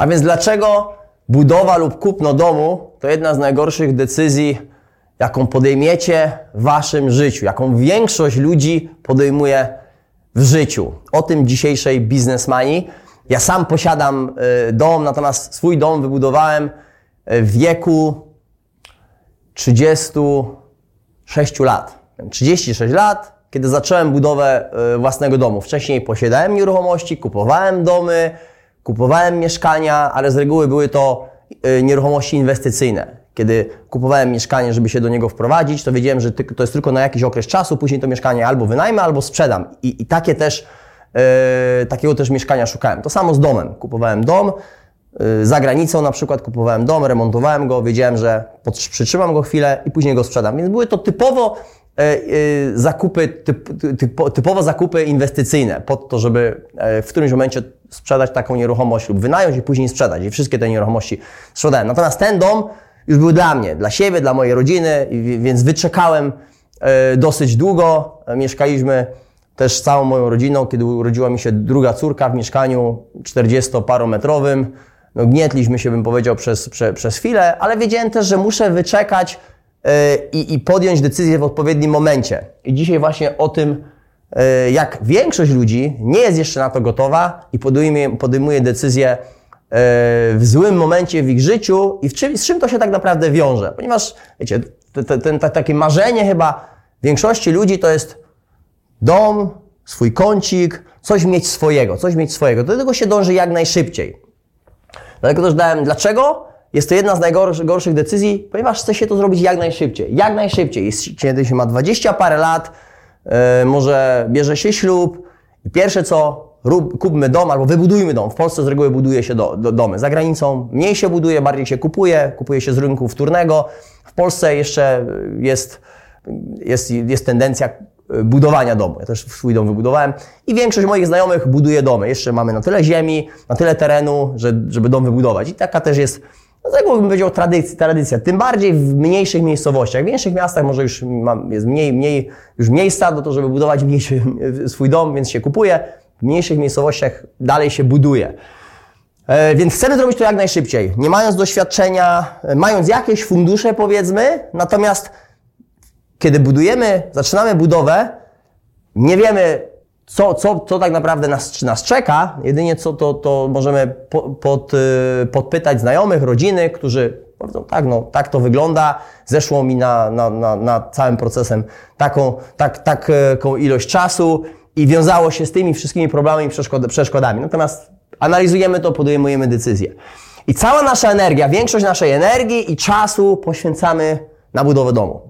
A więc dlaczego budowa lub kupno domu to jedna z najgorszych decyzji, jaką podejmiecie w waszym życiu, jaką większość ludzi podejmuje w życiu. O tym dzisiejszej biznesmani. Ja sam posiadam y, dom, natomiast swój dom wybudowałem y, w wieku 36 lat. 36 lat, kiedy zacząłem budowę y, własnego domu. Wcześniej posiadałem nieruchomości, kupowałem domy, kupowałem mieszkania, ale z reguły były to nieruchomości inwestycyjne. Kiedy kupowałem mieszkanie, żeby się do niego wprowadzić, to wiedziałem, że to jest tylko na jakiś okres czasu, później to mieszkanie albo wynajmę, albo sprzedam. I, i takie też, yy, takiego też mieszkania szukałem. To samo z domem. Kupowałem dom, yy, za granicą na przykład kupowałem dom, remontowałem go, wiedziałem, że przytrzymam go chwilę i później go sprzedam. Więc były to typowo zakupy, typ, typ, typowo zakupy inwestycyjne, po to, żeby w którymś momencie sprzedać taką nieruchomość lub wynająć i później sprzedać. I wszystkie te nieruchomości sprzedałem. Natomiast ten dom już był dla mnie, dla siebie, dla mojej rodziny, więc wyczekałem e, dosyć długo. Mieszkaliśmy też z całą moją rodziną, kiedy urodziła mi się druga córka w mieszkaniu 40-parometrowym. No, gnietliśmy się, bym powiedział, przez, przez, przez chwilę, ale wiedziałem też, że muszę wyczekać e, i, i podjąć decyzję w odpowiednim momencie. I dzisiaj właśnie o tym, e, jak większość ludzi nie jest jeszcze na to gotowa i podejmuje, podejmuje decyzję E, w złym momencie w ich życiu i w czym, z czym to się tak naprawdę wiąże. Ponieważ, wiecie, ten, takie marzenie chyba większości ludzi to jest dom, swój kącik, coś mieć swojego, coś mieć swojego. Do tego się dąży jak najszybciej. Dlatego też dałem, dlaczego? Jest to jedna z najgorszych decyzji, ponieważ chce się to zrobić jak najszybciej. Jak najszybciej. Kiedy się ma 20 parę lat, yy, może bierze się ślub i pierwsze co rób, kupmy dom albo wybudujmy dom. W Polsce z reguły buduje się do, do, domy. Za granicą mniej się buduje, bardziej się kupuje, kupuje się z rynku wtórnego. W Polsce jeszcze jest, jest, jest tendencja budowania domu. Ja też swój dom wybudowałem i większość moich znajomych buduje domy. Jeszcze mamy na tyle ziemi, na tyle terenu, że, żeby dom wybudować. I taka też jest, no tak bym powiedział, tradycja, tradycja. Tym bardziej w mniejszych miejscowościach. W większych miastach może już jest mniej, mniej już miejsca do to, żeby budować mniejszy swój dom, więc się kupuje w mniejszych miejscowościach dalej się buduje. E, więc chcemy zrobić to jak najszybciej, nie mając doświadczenia, e, mając jakieś fundusze powiedzmy, natomiast kiedy budujemy, zaczynamy budowę, nie wiemy, co, co, co tak naprawdę nas, nas czeka, jedynie co to, to możemy po, pod, e, podpytać znajomych, rodziny, którzy powiedzą, tak, no, tak to wygląda, zeszło mi na, na, na, na całym procesem taką, tak, taką ilość czasu, i wiązało się z tymi wszystkimi problemami i przeszkodami. Natomiast analizujemy to, podejmujemy decyzje. I cała nasza energia, większość naszej energii i czasu poświęcamy na budowę domu.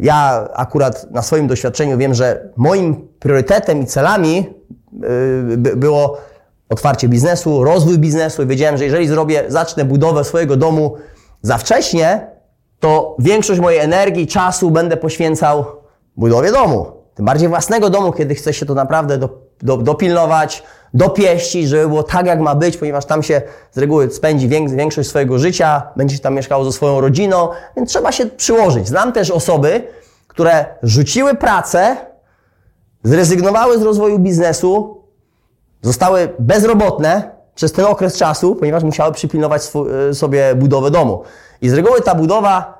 Ja akurat na swoim doświadczeniu wiem, że moim priorytetem i celami yy, było otwarcie biznesu, rozwój biznesu wiedziałem, że jeżeli zrobię, zacznę budowę swojego domu za wcześnie, to większość mojej energii, czasu będę poświęcał budowie domu. Tym bardziej własnego domu, kiedy chce się to naprawdę do, do, dopieścić, żeby było tak, jak ma być, ponieważ tam się z reguły spędzi większość swojego życia, będzie się tam mieszkało ze swoją rodziną, więc trzeba się przyłożyć. Znam też osoby, które rzuciły pracę, zrezygnowały z rozwoju biznesu, zostały bezrobotne przez ten okres czasu, ponieważ musiały przypilnować sobie budowę domu. I z reguły ta budowa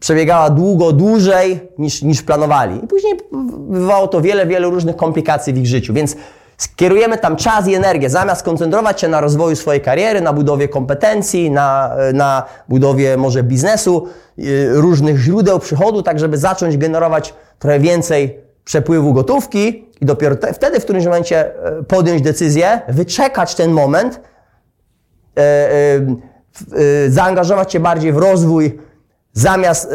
przebiegała długo, dłużej niż, niż planowali. I później wywołało to wiele, wiele różnych komplikacji w ich życiu. Więc skierujemy tam czas i energię, zamiast koncentrować się na rozwoju swojej kariery, na budowie kompetencji, na, na budowie może biznesu, y, różnych źródeł przychodu, tak żeby zacząć generować trochę więcej przepływu gotówki i dopiero te, wtedy w którymś momencie e, podjąć decyzję, wyczekać ten moment, e, e, zaangażować się bardziej w rozwój zamiast,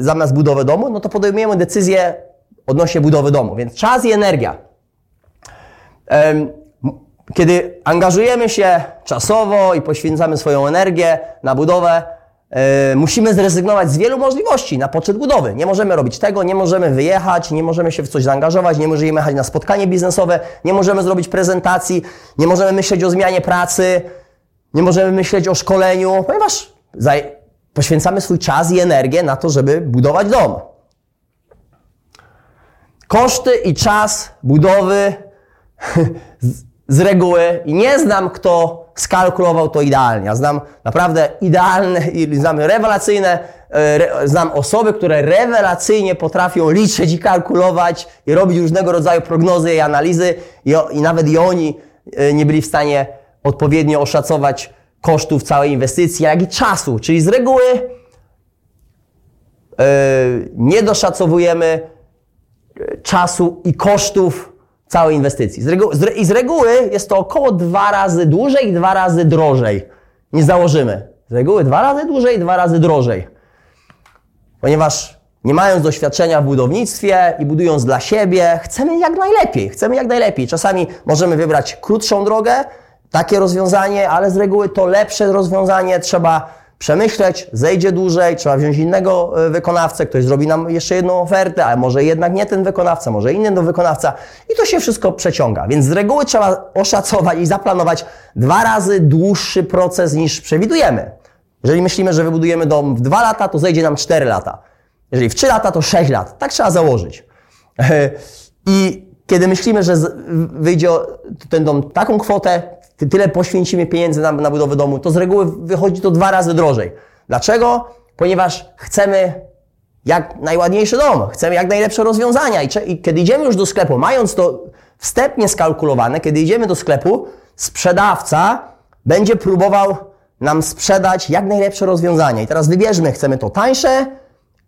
zamiast budowę domu, no to podejmujemy decyzję odnośnie budowy domu. Więc czas i energia. Kiedy angażujemy się czasowo i poświęcamy swoją energię na budowę, yy, musimy zrezygnować z wielu możliwości na poczet budowy. Nie możemy robić tego, nie możemy wyjechać, nie możemy się w coś zaangażować, nie możemy jechać na spotkanie biznesowe, nie możemy zrobić prezentacji, nie możemy myśleć o zmianie pracy, nie możemy myśleć o szkoleniu, ponieważ Poświęcamy swój czas i energię na to, żeby budować dom. Koszty i czas budowy z reguły, i nie znam kto skalkulował to idealnie. Ja znam naprawdę idealne znam rewelacyjne, e, znam osoby, które rewelacyjnie potrafią liczyć i kalkulować i robić różnego rodzaju prognozy i analizy i, i nawet i oni e, nie byli w stanie odpowiednio oszacować kosztów całej inwestycji, jak i czasu. Czyli z reguły yy, nie doszacowujemy czasu i kosztów całej inwestycji. Z reguły, z, I z reguły jest to około dwa razy dłużej i dwa razy drożej Nie założymy. Z reguły dwa razy dłużej dwa razy drożej. Ponieważ nie mając doświadczenia w budownictwie i budując dla siebie, chcemy jak najlepiej. Chcemy jak najlepiej. Czasami możemy wybrać krótszą drogę, takie rozwiązanie, ale z reguły to lepsze rozwiązanie trzeba przemyśleć, zejdzie dłużej, trzeba wziąć innego e, wykonawcę, ktoś zrobi nam jeszcze jedną ofertę, ale może jednak nie ten wykonawca, może inny wykonawca i to się wszystko przeciąga. Więc z reguły trzeba oszacować i zaplanować dwa razy dłuższy proces niż przewidujemy. Jeżeli myślimy, że wybudujemy dom w dwa lata, to zejdzie nam cztery lata. Jeżeli w trzy lata, to sześć lat. Tak trzeba założyć. I kiedy myślimy, że wyjdzie ten dom taką kwotę, tyle poświęcimy pieniędzy na, na budowę domu, to z reguły wychodzi to dwa razy drożej. Dlaczego? Ponieważ chcemy jak najładniejszy dom, chcemy jak najlepsze rozwiązania i, i kiedy idziemy już do sklepu, mając to wstępnie skalkulowane, kiedy idziemy do sklepu, sprzedawca będzie próbował nam sprzedać jak najlepsze rozwiązania. I teraz wybierzmy, chcemy to tańsze,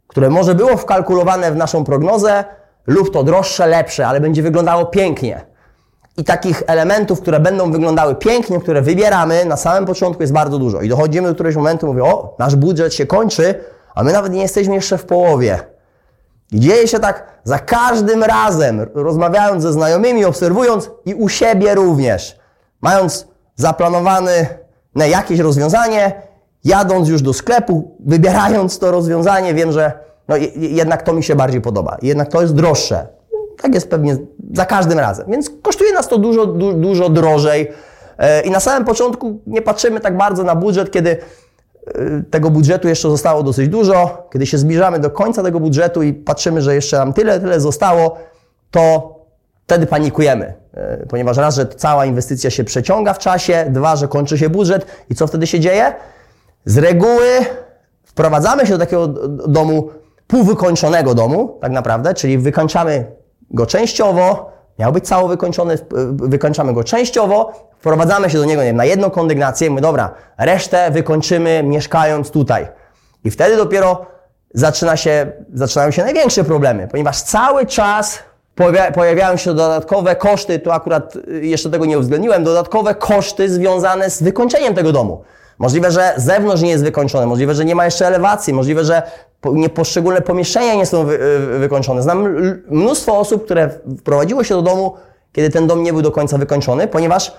które może było wkalkulowane w naszą prognozę, lub to droższe, lepsze, ale będzie wyglądało pięknie i takich elementów, które będą wyglądały pięknie, które wybieramy na samym początku jest bardzo dużo. I dochodzimy do któregoś momentu, mówię, o, nasz budżet się kończy, a my nawet nie jesteśmy jeszcze w połowie. I dzieje się tak za każdym razem, rozmawiając ze znajomymi, obserwując i u siebie również. Mając zaplanowane jakieś rozwiązanie, jadąc już do sklepu, wybierając to rozwiązanie, wiem, że no, jednak to mi się bardziej podoba. Jednak to jest droższe. Tak jest pewnie za każdym razem. Więc kosztuje nas to dużo, du, dużo drożej. E, I na samym początku nie patrzymy tak bardzo na budżet, kiedy e, tego budżetu jeszcze zostało dosyć dużo. Kiedy się zbliżamy do końca tego budżetu i patrzymy, że jeszcze nam tyle, tyle zostało, to wtedy panikujemy. E, ponieważ raz, że cała inwestycja się przeciąga w czasie, dwa, że kończy się budżet i co wtedy się dzieje? Z reguły wprowadzamy się do takiego domu półwykończonego domu, tak naprawdę, czyli wykończamy go częściowo, miał być cało wykończony, wykończamy go częściowo, wprowadzamy się do niego nie wiem, na jedną kondygnację, my dobra, resztę wykończymy mieszkając tutaj. I wtedy dopiero zaczyna się, zaczynają się największe problemy, ponieważ cały czas pojawiają się dodatkowe koszty, tu akurat y, jeszcze tego nie uwzględniłem, dodatkowe koszty związane z wykończeniem tego domu. Możliwe, że zewnątrz nie jest wykończone, możliwe, że nie ma jeszcze elewacji, możliwe, że nie, poszczególne pomieszczenia nie są wy, y, wykończone. Znam mnóstwo osób, które wprowadziło się do domu, kiedy ten dom nie był do końca wykończony, ponieważ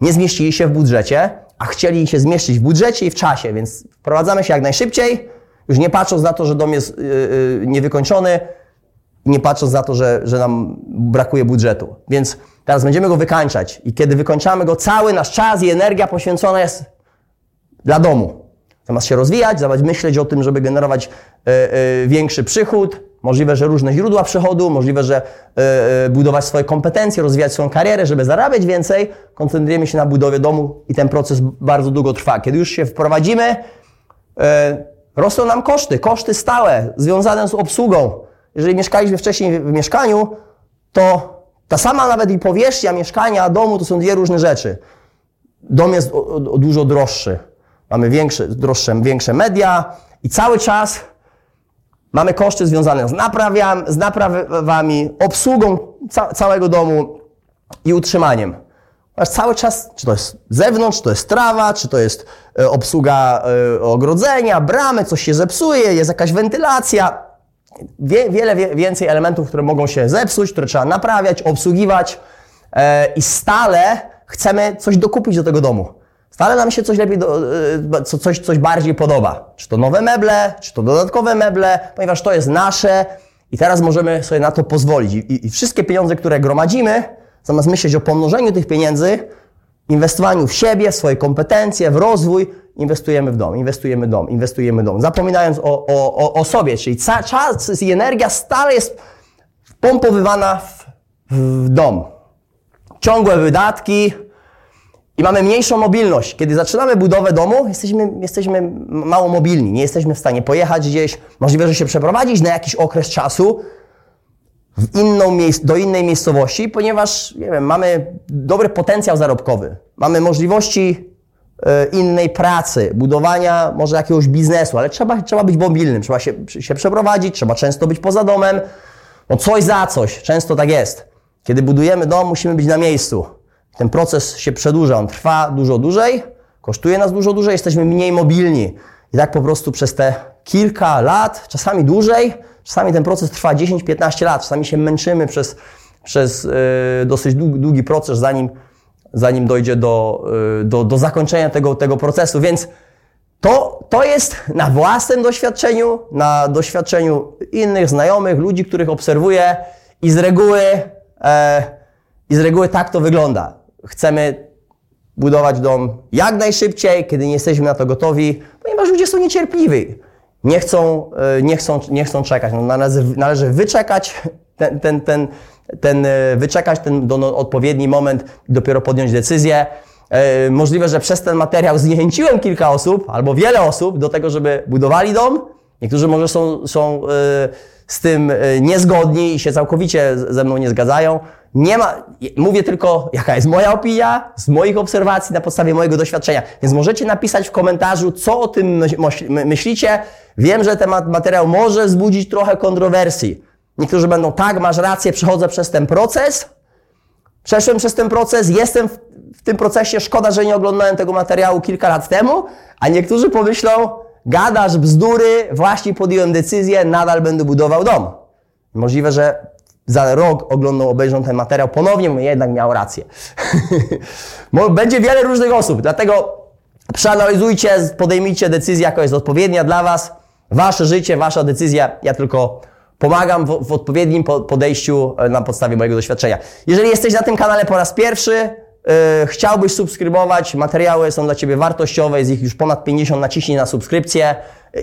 nie zmieścili się w budżecie, a chcieli się zmieścić w budżecie i w czasie, więc wprowadzamy się jak najszybciej, już nie patrząc na to, że dom jest yy, niewykończony, nie patrząc na to, że, że nam brakuje budżetu. Więc teraz będziemy go wykańczać i kiedy wykończamy go, cały nasz czas i energia poświęcona jest dla domu. Zamiast się rozwijać, zamiast myśleć o tym, żeby generować e, e, większy przychód, możliwe, że różne źródła przychodu, możliwe, że e, budować swoje kompetencje, rozwijać swoją karierę, żeby zarabiać więcej, koncentrujemy się na budowie domu i ten proces bardzo długo trwa. Kiedy już się wprowadzimy, rosną nam koszty, koszty stałe związane z obsługą. Jeżeli mieszkaliśmy wcześniej w mieszkaniu, to ta sama nawet i powierzchnia mieszkania, domu to są dwie różne rzeczy. Dom jest o, o, dużo droższy. Mamy większe, droższe, większe media i cały czas mamy koszty związane z, naprawiam, z naprawami, obsługą ca całego domu i utrzymaniem. Masz cały czas, czy to jest zewnątrz, czy to jest trawa, czy to jest e, obsługa e, ogrodzenia, bramy, coś się zepsuje, jest jakaś wentylacja. Wie, wiele wie, więcej elementów, które mogą się zepsuć, które trzeba naprawiać, obsługiwać e, i stale chcemy coś dokupić do tego domu. Stale nam się coś lepiej, do, e, coś, coś bardziej podoba. Czy to nowe meble, czy to dodatkowe meble, ponieważ to jest nasze i teraz możemy sobie na to pozwolić. I, i wszystkie pieniądze, które gromadzimy, zamiast myśleć o pomnożeniu tych pieniędzy, inwestowaniu w siebie, w swoje kompetencje, w rozwój, inwestujemy w dom, inwestujemy w dom, inwestujemy w dom, zapominając o, o, o sobie, czyli ca, czas i energia stale jest pompowywana w, w dom. Ciągłe wydatki, i mamy mniejszą mobilność. Kiedy zaczynamy budowę domu, jesteśmy, jesteśmy mało mobilni, nie jesteśmy w stanie pojechać gdzieś, możliwe, że się przeprowadzić na jakiś okres czasu w inną do innej miejscowości, ponieważ nie wiem, mamy dobry potencjał zarobkowy, mamy możliwości y, innej pracy, budowania może jakiegoś biznesu, ale trzeba, trzeba być mobilnym, trzeba się, się przeprowadzić, trzeba często być poza domem, no coś za coś, często tak jest. Kiedy budujemy dom, musimy być na miejscu. Ten proces się przedłuża, on trwa dużo dłużej, kosztuje nas dużo dłużej, jesteśmy mniej mobilni. I tak po prostu przez te kilka lat, czasami dłużej, czasami ten proces trwa 10-15 lat, czasami się męczymy przez, przez yy, dosyć długi, długi, proces, zanim, zanim dojdzie do, yy, do, do zakończenia tego, tego procesu. Więc to, to jest na własnym doświadczeniu, na doświadczeniu innych znajomych, ludzi, których obserwuję i z reguły, e, i z reguły tak to wygląda. Chcemy budować dom jak najszybciej, kiedy nie jesteśmy na to gotowi, ponieważ ludzie są niecierpliwi. Nie chcą, e, nie chcą, nie chcą czekać. No, należy, należy wyczekać ten, ten, ten, ten, e, wyczekać ten do, no, odpowiedni moment i dopiero podjąć decyzję. E, możliwe, że przez ten materiał zniechęciłem kilka osób albo wiele osób do tego, żeby budowali dom. Niektórzy może są, są z tym niezgodni i się całkowicie ze mną nie zgadzają. Nie ma, mówię tylko, jaka jest moja opinia, z moich obserwacji, na podstawie mojego doświadczenia. Więc możecie napisać w komentarzu, co o tym myślicie. Wiem, że ten materiał może wzbudzić trochę kontrowersji. Niektórzy będą, tak, masz rację, przechodzę przez ten proces. Przeszłem przez ten proces, jestem w, w tym procesie, szkoda, że nie oglądałem tego materiału kilka lat temu. A niektórzy pomyślą, gadasz bzdury, właśnie podjąłem decyzję, nadal będę budował dom. Możliwe, że za rok oglądną, obejrzą ten materiał ponownie, bo jednak miał rację. Będzie wiele różnych osób, dlatego przeanalizujcie, podejmijcie decyzję, jaka jest odpowiednia dla Was. Wasze życie, Wasza decyzja. Ja tylko pomagam w, w odpowiednim podejściu e, na podstawie mojego doświadczenia. Jeżeli jesteś na tym kanale po raz pierwszy, chciałbyś subskrybować, materiały są dla Ciebie wartościowe, jest ich już ponad 50, naciśnij na subskrypcję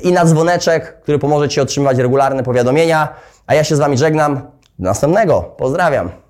i na dzwoneczek, który pomoże Ci otrzymywać regularne powiadomienia. A ja się z Wami żegnam. Do następnego. Pozdrawiam.